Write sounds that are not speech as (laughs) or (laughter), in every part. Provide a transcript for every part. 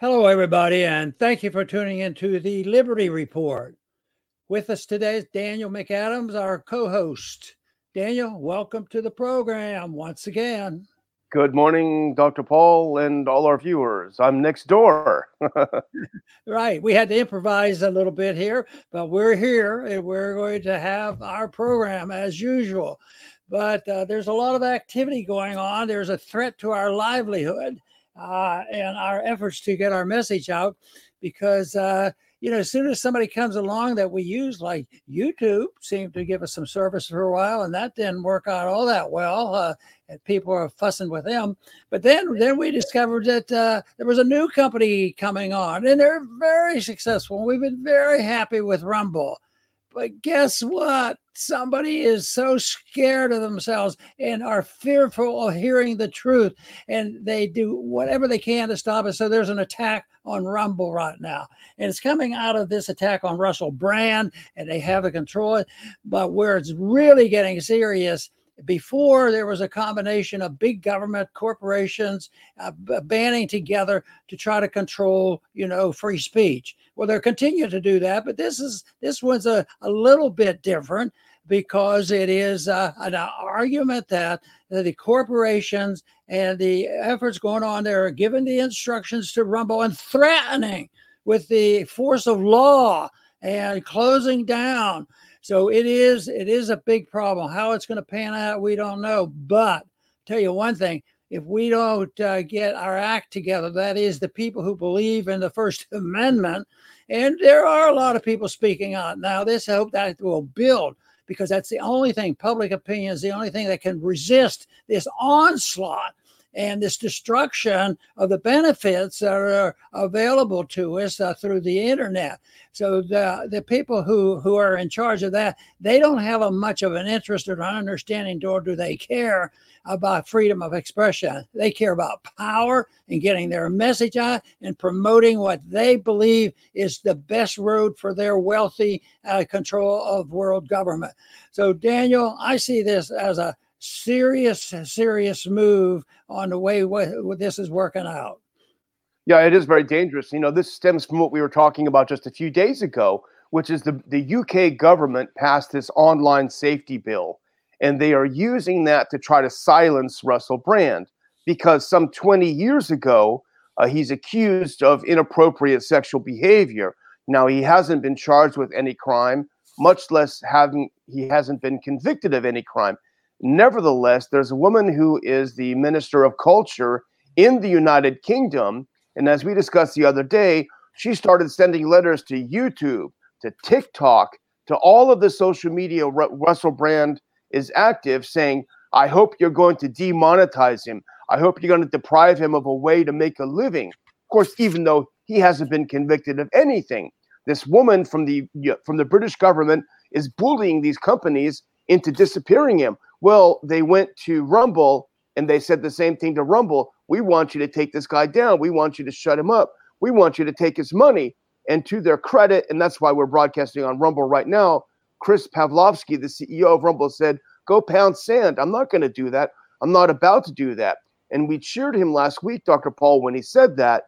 Hello, everybody, and thank you for tuning into the Liberty Report. With us today is Daniel McAdams, our co host. Daniel, welcome to the program once again. Good morning, Dr. Paul, and all our viewers. I'm next door. (laughs) right. We had to improvise a little bit here, but we're here and we're going to have our program as usual. But uh, there's a lot of activity going on. There's a threat to our livelihood uh, and our efforts to get our message out because uh, you know as soon as somebody comes along that we use like youtube seemed to give us some service for a while and that didn't work out all that well uh, and people are fussing with them. But then then we discovered that uh, there was a new company coming on and they're very successful we've been very happy with rumble but guess what? Somebody is so scared of themselves and are fearful of hearing the truth, and they do whatever they can to stop it. So there's an attack on Rumble right now, and it's coming out of this attack on Russell Brand, and they have to control. But where it's really getting serious before there was a combination of big government corporations uh, banding together to try to control you know free speech. Well they're continuing to do that but this is this one's a, a little bit different because it is uh, an argument that, that the corporations and the efforts going on there are giving the instructions to rumble and threatening with the force of law and closing down so it is it is a big problem. How it's going to pan out, we don't know. But tell you one thing: if we don't uh, get our act together, that is the people who believe in the First (laughs) Amendment, and there are a lot of people speaking out now. This hope that will build because that's the only thing. Public opinion is the only thing that can resist this onslaught and this destruction of the benefits that are available to us uh, through the internet. So the, the people who, who are in charge of that, they don't have a much of an interest or an understanding, nor do they care about freedom of expression. They care about power and getting their message out and promoting what they believe is the best road for their wealthy uh, control of world government. So, Daniel, I see this as a serious, serious move on the way what, this is working out. Yeah, it is very dangerous. You know, this stems from what we were talking about just a few days ago, which is the, the UK government passed this online safety bill, and they are using that to try to silence Russell Brand because some 20 years ago, uh, he's accused of inappropriate sexual behavior. Now, he hasn't been charged with any crime, much less having he hasn't been convicted of any crime. Nevertheless, there's a woman who is the Minister of Culture in the United Kingdom. And as we discussed the other day, she started sending letters to YouTube, to TikTok, to all of the social media Russell Brand is active, saying, I hope you're going to demonetize him. I hope you're going to deprive him of a way to make a living. Of course, even though he hasn't been convicted of anything, this woman from the from the British government is bullying these companies into disappearing him. Well, they went to Rumble and they said the same thing to Rumble. We want you to take this guy down. We want you to shut him up. We want you to take his money. And to their credit, and that's why we're broadcasting on Rumble right now, Chris Pavlovski, the CEO of Rumble, said, Go pound sand. I'm not going to do that. I'm not about to do that. And we cheered him last week, Dr. Paul, when he said that.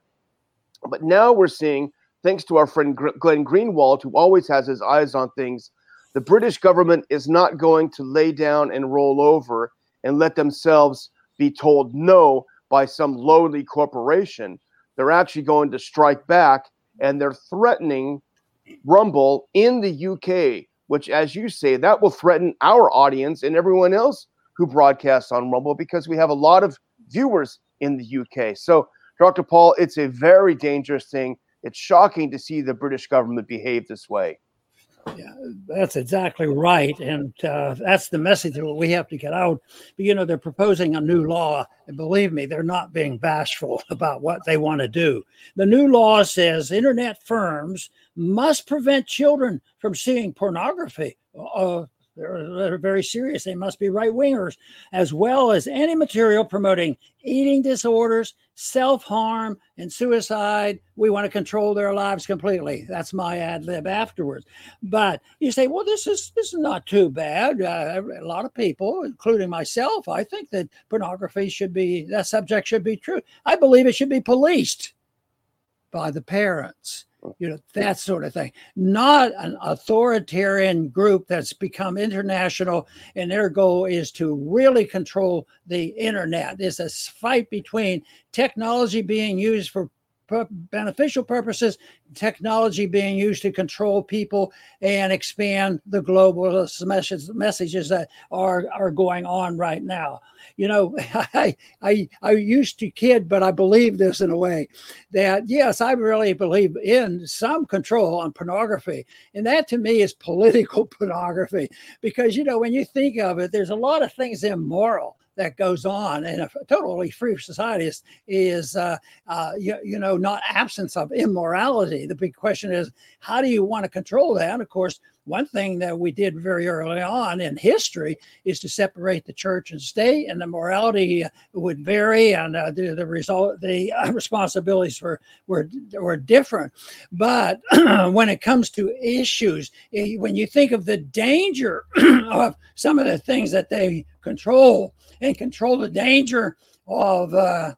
But now we're seeing, thanks to our friend Glenn Greenwald, who always has his eyes on things, the British government is not going to lay down and roll over and let themselves be told no by some lowly corporation. They're actually going to strike back and they're threatening Rumble in the UK, which, as you say, that will threaten our audience and everyone else who broadcasts on Rumble because we have a lot of viewers in the UK. So, Dr. Paul, it's a very dangerous thing. It's shocking to see the British government behave this way. Yeah, that's exactly right, and uh, that's the message that we have to get out. But, you know, they're proposing a new law, and believe me, they're not being bashful (laughs) about what they want to do. The new law says internet firms must prevent children from seeing pornography. Uh, they're, they're very serious. They must be right wingers, as well as any material promoting eating disorders, self harm, and suicide. We want to control their lives completely. That's my ad lib afterwards. But you say, well, this is this is not too bad. Uh, a lot of people, including myself, I think that pornography should be that subject should be true. I believe it should be policed. by the parents you know that sort of thing. Not an authoritarian group that's become international and their goal is to really control the internet. There's a fight between technology being used for beneficial purposes, technology being used to control people and expand the global messages, messages that are, are going on right now. You know, (laughs) I, I, I used to kid, but I believe this in a way that, yes, I really believe in some control on pornography. And that to me is political (laughs) pornography because, you know, when you think of it, there's a lot of things immoral that goes on in a totally free society is, is uh, uh, you, you know, not absence of immorality. The big question is, how do you want to control that? Of course, one thing that we did very early on in history is to separate the church and state, and the morality would vary, and uh, the, the result, the uh, responsibilities were were were different. But (clears throat) when it comes to issues, eh, when you think of the danger (clears throat) of some of the things that they control and control the danger of uh,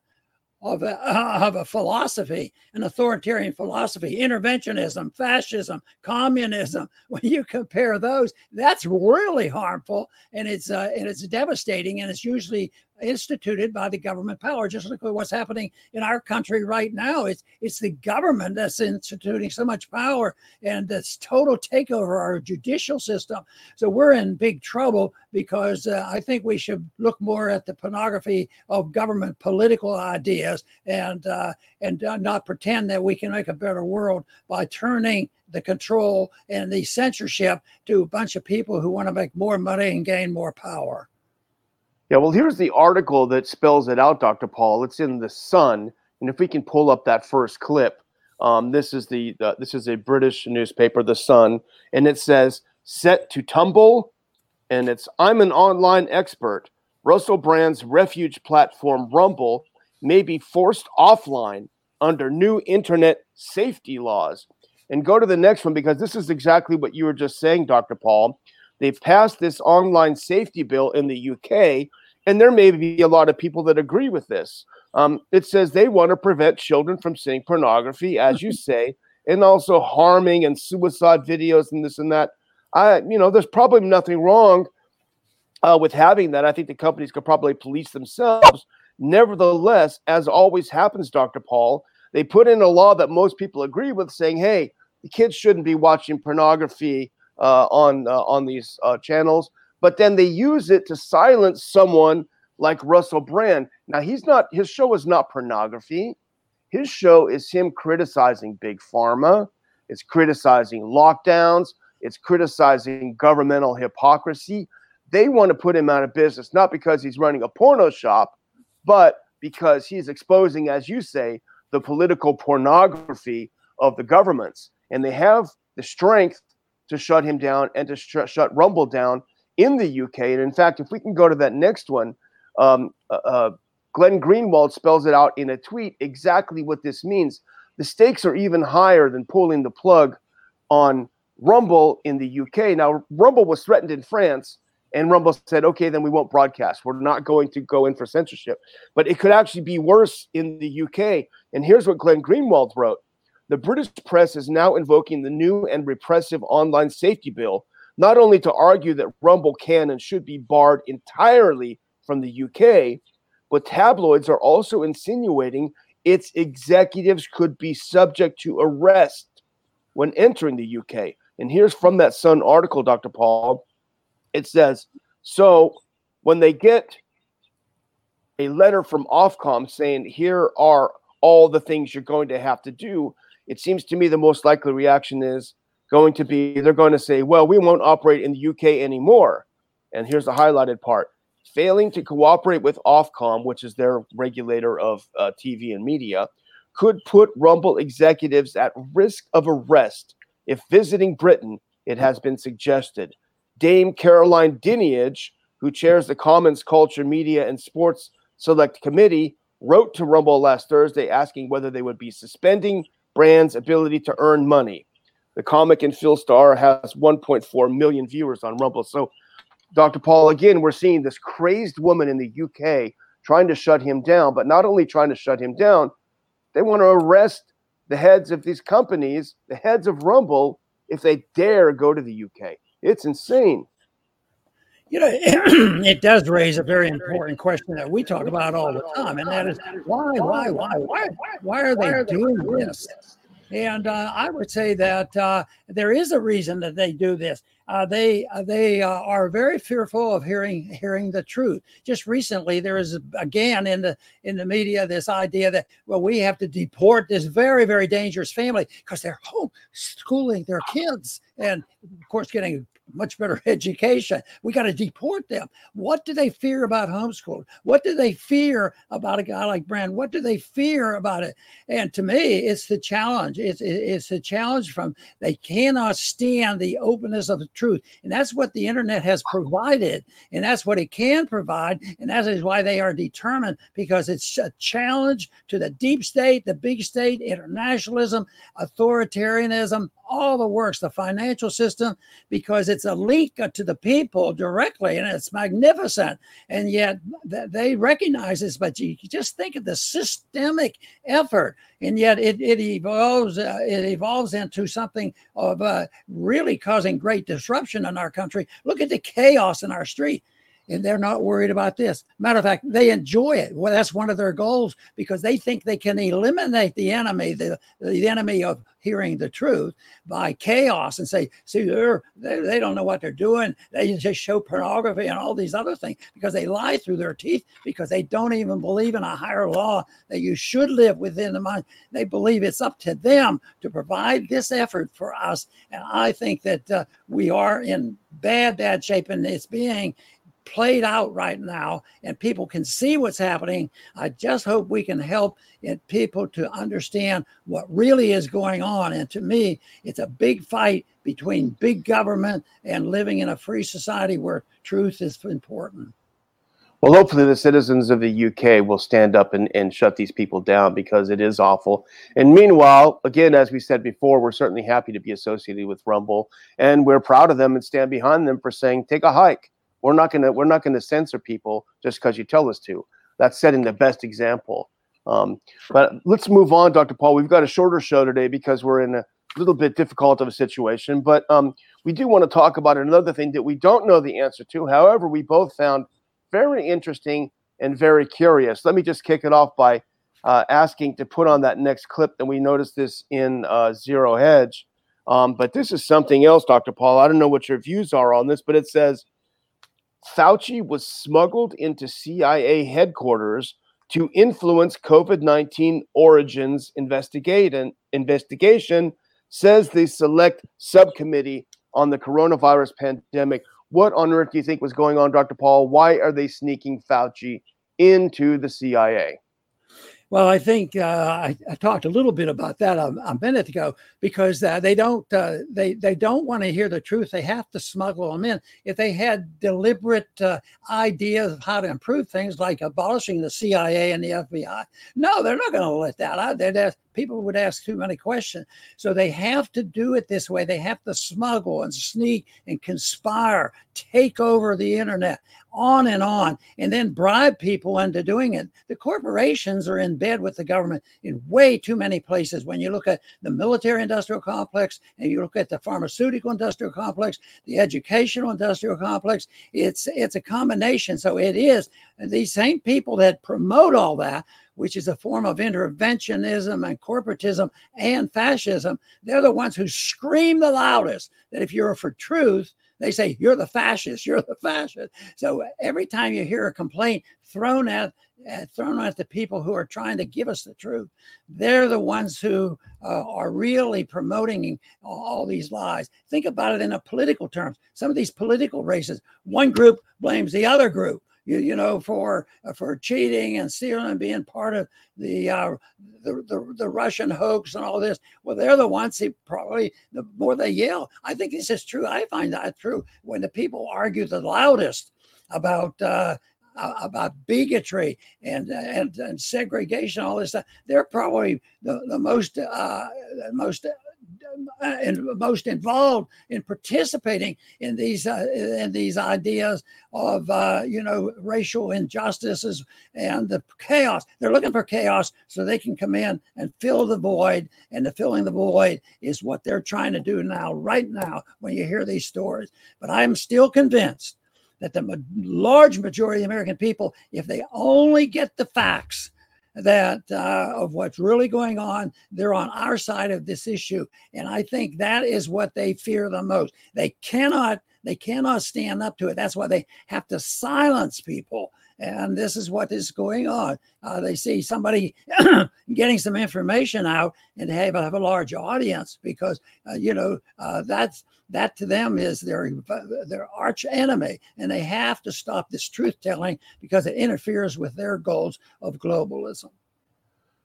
of a, of a philosophy, an authoritarian philosophy, interventionism, fascism, communism. (laughs) When you compare those, that's really harmful, and it's uh, and it's devastating, and it's usually instituted by the government power. Just look at what's happening in our country right now. It's it's the government that's instituting so much power and this total takeover our judicial system. So we're in big trouble because uh, I think we should look more at the pornography of government political ideas and uh, and uh, not pretend that we can make a better world by turning the control and the censorship to a bunch of people who want to make more money and gain more power. Yeah, well, here's the article that spells it out, Dr. Paul. It's in the Sun, and if we can pull up that first clip, um, this is the uh, this is a British newspaper, the Sun, and it says "set to tumble," and it's "I'm an online expert." Russell Brand's refuge platform Rumble may be forced offline under new internet safety laws. And go to the next one because this is exactly what you were just saying, Dr. Paul. They've passed this online safety bill in the UK and there may be a lot of people that agree with this. Um, it says they want to prevent children from seeing pornography, as you (laughs) say, and also harming and suicide videos and this and that. I, you know, there's probably nothing wrong uh, with having that. I think the companies could probably police themselves. Nevertheless, as always happens, Dr. Paul, they put in a law that most people agree with, saying, "Hey, the kids shouldn't be watching pornography uh, on uh, on these uh, channels." But then they use it to silence someone like Russell Brand. Now, he's not, his show is not pornography. His show is him criticizing big pharma, it's criticizing lockdowns, it's criticizing governmental hypocrisy. They want to put him out of business, not because he's running a porno shop, but because he's exposing, as you say, the political pornography of the governments. And they have the strength to shut him down and to sh- shut Rumble down in the UK. And in fact, if we can go to that next one, um, uh, uh, Glenn Greenwald spells it out in a tweet exactly what this means. The stakes are even higher than pulling the plug on Rumble in the UK. Now, Rumble was threatened in France, and Rumble said, okay, then we won't broadcast. We're not going to go in for censorship. But it could actually be worse in the UK. And here's what Glenn Greenwald wrote The British press is now invoking the new and repressive online safety bill not only to argue that Rumble can and should be barred entirely from the UK, but tabloids are also insinuating its executives could be subject to arrest when entering the UK. And here's from that Sun article, Dr. Paul. It says, so when they get a letter from Ofcom saying, here are all the things you're going to have to do, it seems to me the most likely reaction is, going to be they're going to say, well, we won't operate in the UK anymore. And here's the highlighted part failing to cooperate with Ofcom, which is their regulator of uh, TV and media, could put Rumble executives at risk of arrest if visiting Britain, it has been suggested. Dame Caroline Dinenage, who chairs the Commons Culture, Media, and Sports Select Committee, wrote to Rumble last Thursday asking whether they would be suspending Brand's ability to earn money. The comic and film star has 1.4 million viewers on Rumble. So, Dr. Paul, again, we're seeing this crazed woman in the UK trying to shut him down, but not only trying to shut him down, they want to arrest the heads of these companies, the heads of Rumble, if they dare go to the UK. It's insane. You know, (clears throat) it does raise a very important question that we talk about all the time, and that is why, why, why, why, why are they doing this? And uh, I would say that uh, there is a reason that they do this. Uh, they uh, they uh, are very fearful of hearing hearing the truth. Just recently, there is again in the in the media this idea that well we have to deport this very very dangerous family because they're home schooling their kids and of course getting much better (laughs) education. We got to deport them. What do they fear about homeschooling? What do they fear about a guy like Brand? What do they fear about it? And to me, it's the challenge. It's it's a challenge from they cannot stand the openness of the truth, and that's what the internet has provided, and that's what it can provide, and that is why they are determined because it's a challenge to the deep state, the big state, internationalism, authoritarianism, all the works, the financial system, because it's a leak to the people directly and it's magnificent. And yet they recognize this, but you just think of the systemic effort. And yet it, it evolves, uh, it evolves into something of uh, really causing great disruption in our country. Look at the chaos in our street and they're not worried about this. Matter of fact, they enjoy it. Well, that's one of their goals because they think they can eliminate the enemy, the, the enemy of hearing the truth by chaos and say, see, they're, they, they don't know what they're doing. They just show pornography and all these other things because they lie through their teeth because they don't even believe in a higher law that you should live within the mind. They believe it's up to them to provide this effort for us. And I think that uh, we are in bad, bad shape and it's being played out right now and people can see what's happening. I just hope we can help people to understand what really is going on. And to me, it's a big fight between big government and living in a free society where truth is important. Well, hopefully, the citizens of the UK will stand up and, and shut these people down because it is awful. And meanwhile, again, as we said before, we're certainly happy to be associated with Rumble and we're proud of them and stand behind them for saying, take a hike we're not gonna we're not gonna censor people just because you tell us to. That's setting the best example. Um, but let's move on, Dr. Paul. We've got a shorter show today because we're in a little bit difficult of a situation. But um, we do want to talk about another thing that we don't know the answer to. However, we both found very interesting and very curious. Let me just kick it off by uh, asking to put on that next clip. And we noticed this in uh, Zero Hedge. Um, but this is something else, Dr. Paul. I don't know what your views are on this, but it says Fauci was smuggled into CIA headquarters to influence COVID 19 origins investigation, investigation, says the select subcommittee on the coronavirus pandemic. What on earth do you think was going on, Dr. Paul? Why are they sneaking Fauci into the CIA? Well, I think uh, I, I, talked a little bit about that a, a minute ago because uh, they don't uh, they they don't want to hear the truth. They have to smuggle them in. If they had deliberate uh, ideas of how to improve things, like abolishing the CIA and the FBI, no, they're not going to let that out. They'd ask, people would ask too many questions. So they have to do it this way. They have to smuggle and sneak and conspire, take over the internet on and on, and then bribe people into doing it. The corporations are in bed with the government in way too many places. When you look at the military industrial complex and you look at the pharmaceutical industrial complex, the educational industrial complex, it's it's a combination. So it is these same people that promote all that which is a form of interventionism and corporatism and fascism, they're the ones who scream the loudest that if you're for truth, they say you're the fascist you're the fascist. So every time you hear a complaint thrown at uh, thrown at the people who are trying to give us the truth they're the ones who uh, are really promoting all these lies. Think about it in a political terms. Some of these political races one group blames the other group you, you know, for for cheating and stealing and being part of the, uh, the, the the Russian hoax and all this. Well, they're the ones who probably the more they yell. I think this is true. I find that true when the people argue the loudest about. Uh, about bigotry and, and and segregation, all this stuff. They're probably the, the most uh, most and most involved in participating in these uh, in these ideas of uh, you know racial injustices and the chaos. They're looking for chaos so they can come in and fill the void. And the filling the void is what they're trying to do now, right now, when you hear these stories. But I'm still convinced that the large majority of the American people, if they only get the facts that uh, of what's really going on, they're on our side of this issue, and I think that is what they fear the most. They cannot they cannot stand up to it. That's why they have to silence people. And this is what is going on. Uh, they see somebody (clears throat) getting some information out and have, have a large audience because, uh, you know, uh, that's that to them is their their arch enemy, and they have to stop this truth telling because it interferes with their goals of globalism.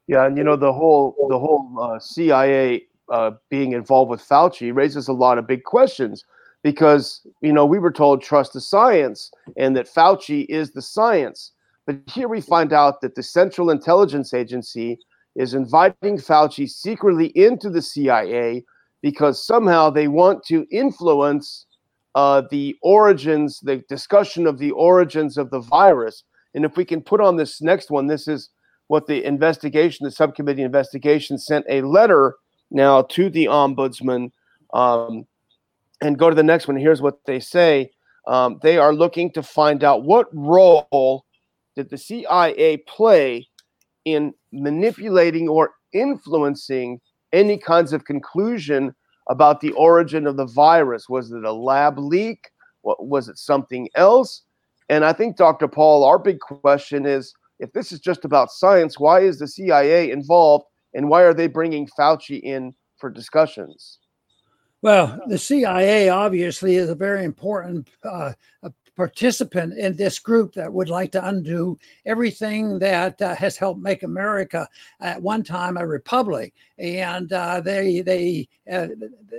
Yeah, and you know the whole the whole uh, CIA uh, being involved with Fauci raises a lot of big questions because you know we were told trust the science and that Fauci is the science, but here we find out that the Central Intelligence Agency is inviting Fauci secretly into the CIA because somehow they want to influence uh, the origins, the discussion of the origins of the virus. And if we can put on this next one, this is what the investigation, the subcommittee investigation, sent a letter now to the ombudsman. Um, and go to the next one. Here's what they say um, they are looking to find out what role did the CIA play in manipulating or influencing any kinds of conclusion about the origin of the virus. Was it a lab leak? What, was it something else? And I think, Dr. Paul, our big question is if this is just about science, why is the CIA involved and why are they bringing Fauci in for discussions? Well, the CIA obviously is a very important uh, participant in this group that would like to undo everything that uh, has helped make America at one time a republic, and uh, they they uh,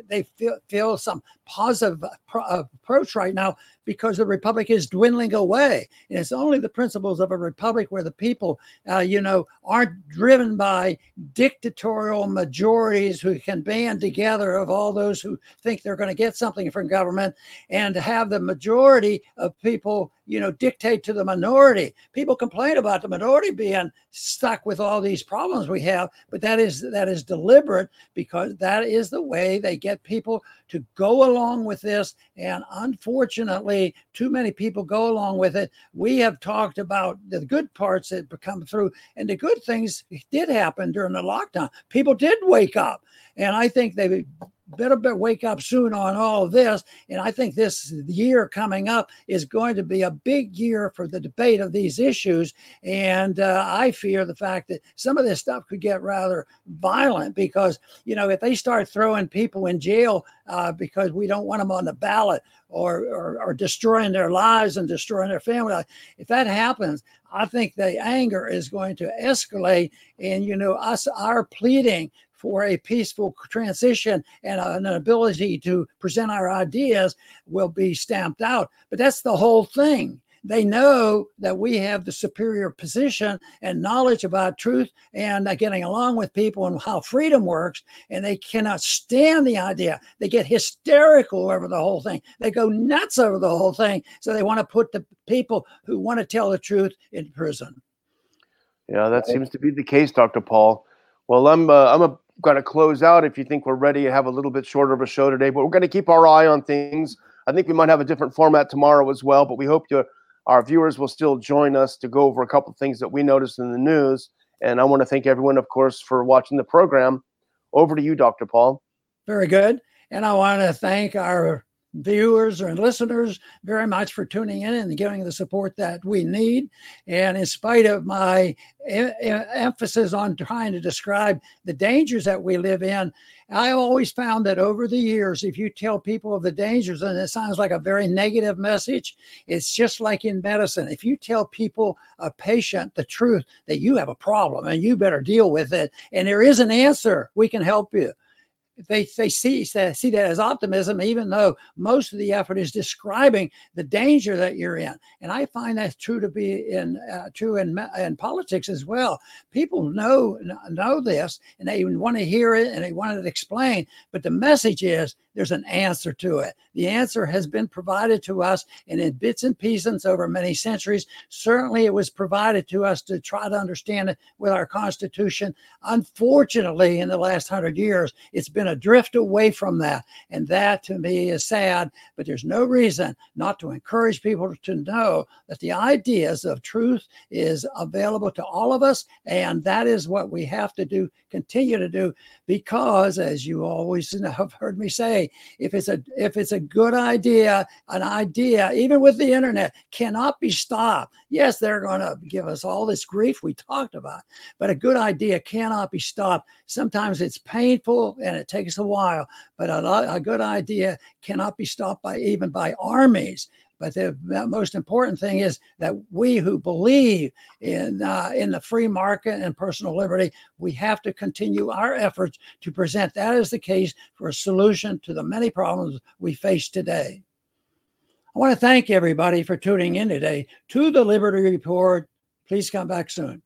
they feel, feel some positive approach right now because the republic is dwindling away. And it's only the principles of a republic where the people, uh, you know, aren't driven by dictatorial majorities who can band together of all those who think they're going to get something from government and have the majority of people you know, dictate to the minority. People complain about the minority being stuck with all these problems we have, but that is that is deliberate because that is the way they get people to go along with this. And unfortunately, too many people go along with it. We have talked about the good parts that come through, and the good things did happen during the lockdown. People did wake up, and I think they better, better wake up soon on all of this. And I think this year coming up is going to be a big year for the debate of these issues. And uh, I fear the fact that some of this stuff could get rather violent because, you know, if they start throwing people in jail uh, because we don't want them on the ballot or, or, or destroying their lives and destroying their family, if that happens, I think the anger is going to escalate. And, you know, us, our pleading for a peaceful transition and an ability to present our ideas will be stamped out. But that's the whole thing. They know that we have the superior position and knowledge about truth and uh, getting along with people and how freedom works, and they cannot stand the idea. They get hysterical over the whole thing. They go nuts over the whole thing. So they want to put the people who want to tell the truth in prison. Yeah, that seems to be the case, Dr. Paul. Well, I'm uh, I'm a going to close out if you think we're ready to have a little bit shorter of a show today, but we're going to keep our eye on things. I think we might have a different format tomorrow as well, but we hope you, our viewers will still join us to go over a couple of things that we noticed in the news. And I want to thank everyone, of course, for watching the program. Over to you, Dr. Paul. Very good. And I want to thank our viewers and listeners very much for tuning in and giving the support that we need. And in spite of my e- emphasis on trying to describe the dangers that we live in, I always found that over the years, if you tell people of the dangers, and it sounds like a very negative message, it's just like in medicine. If you tell people, a patient, the truth that you have a problem and you better deal with it, and there is an answer, we can help you they they see see that as optimism, even though most of the effort is describing the danger that you're in. And I find that true to be in uh, true in in politics as well. People know know this, and they want to hear it, and they want it explained. But the message is there's an answer to it. The answer has been provided to us, and in bits and pieces over many centuries. Certainly, it was provided to us to try to understand it with our Constitution. Unfortunately, in the last hundred years, it's been a drift away from that. And that to me is sad, but there's no reason not to encourage people to know that the ideas of truth is available to all of us. And that is what we have to do, continue to do, because as you always (laughs) have heard me say, if it's a if it's a good idea, an idea, even with the internet, cannot be stopped. Yes, they're going to give us all this grief we talked about, but a good idea cannot be stopped. Sometimes it's painful and it takes a while, but a, a good idea cannot be stopped by even by armies. But the most important thing is that we who believe in uh, in the free market and personal liberty, we have to continue our efforts to present that as the case for a solution to the many problems we face today. I want to thank everybody for tuning in today to the Liberty Report. Please come back soon.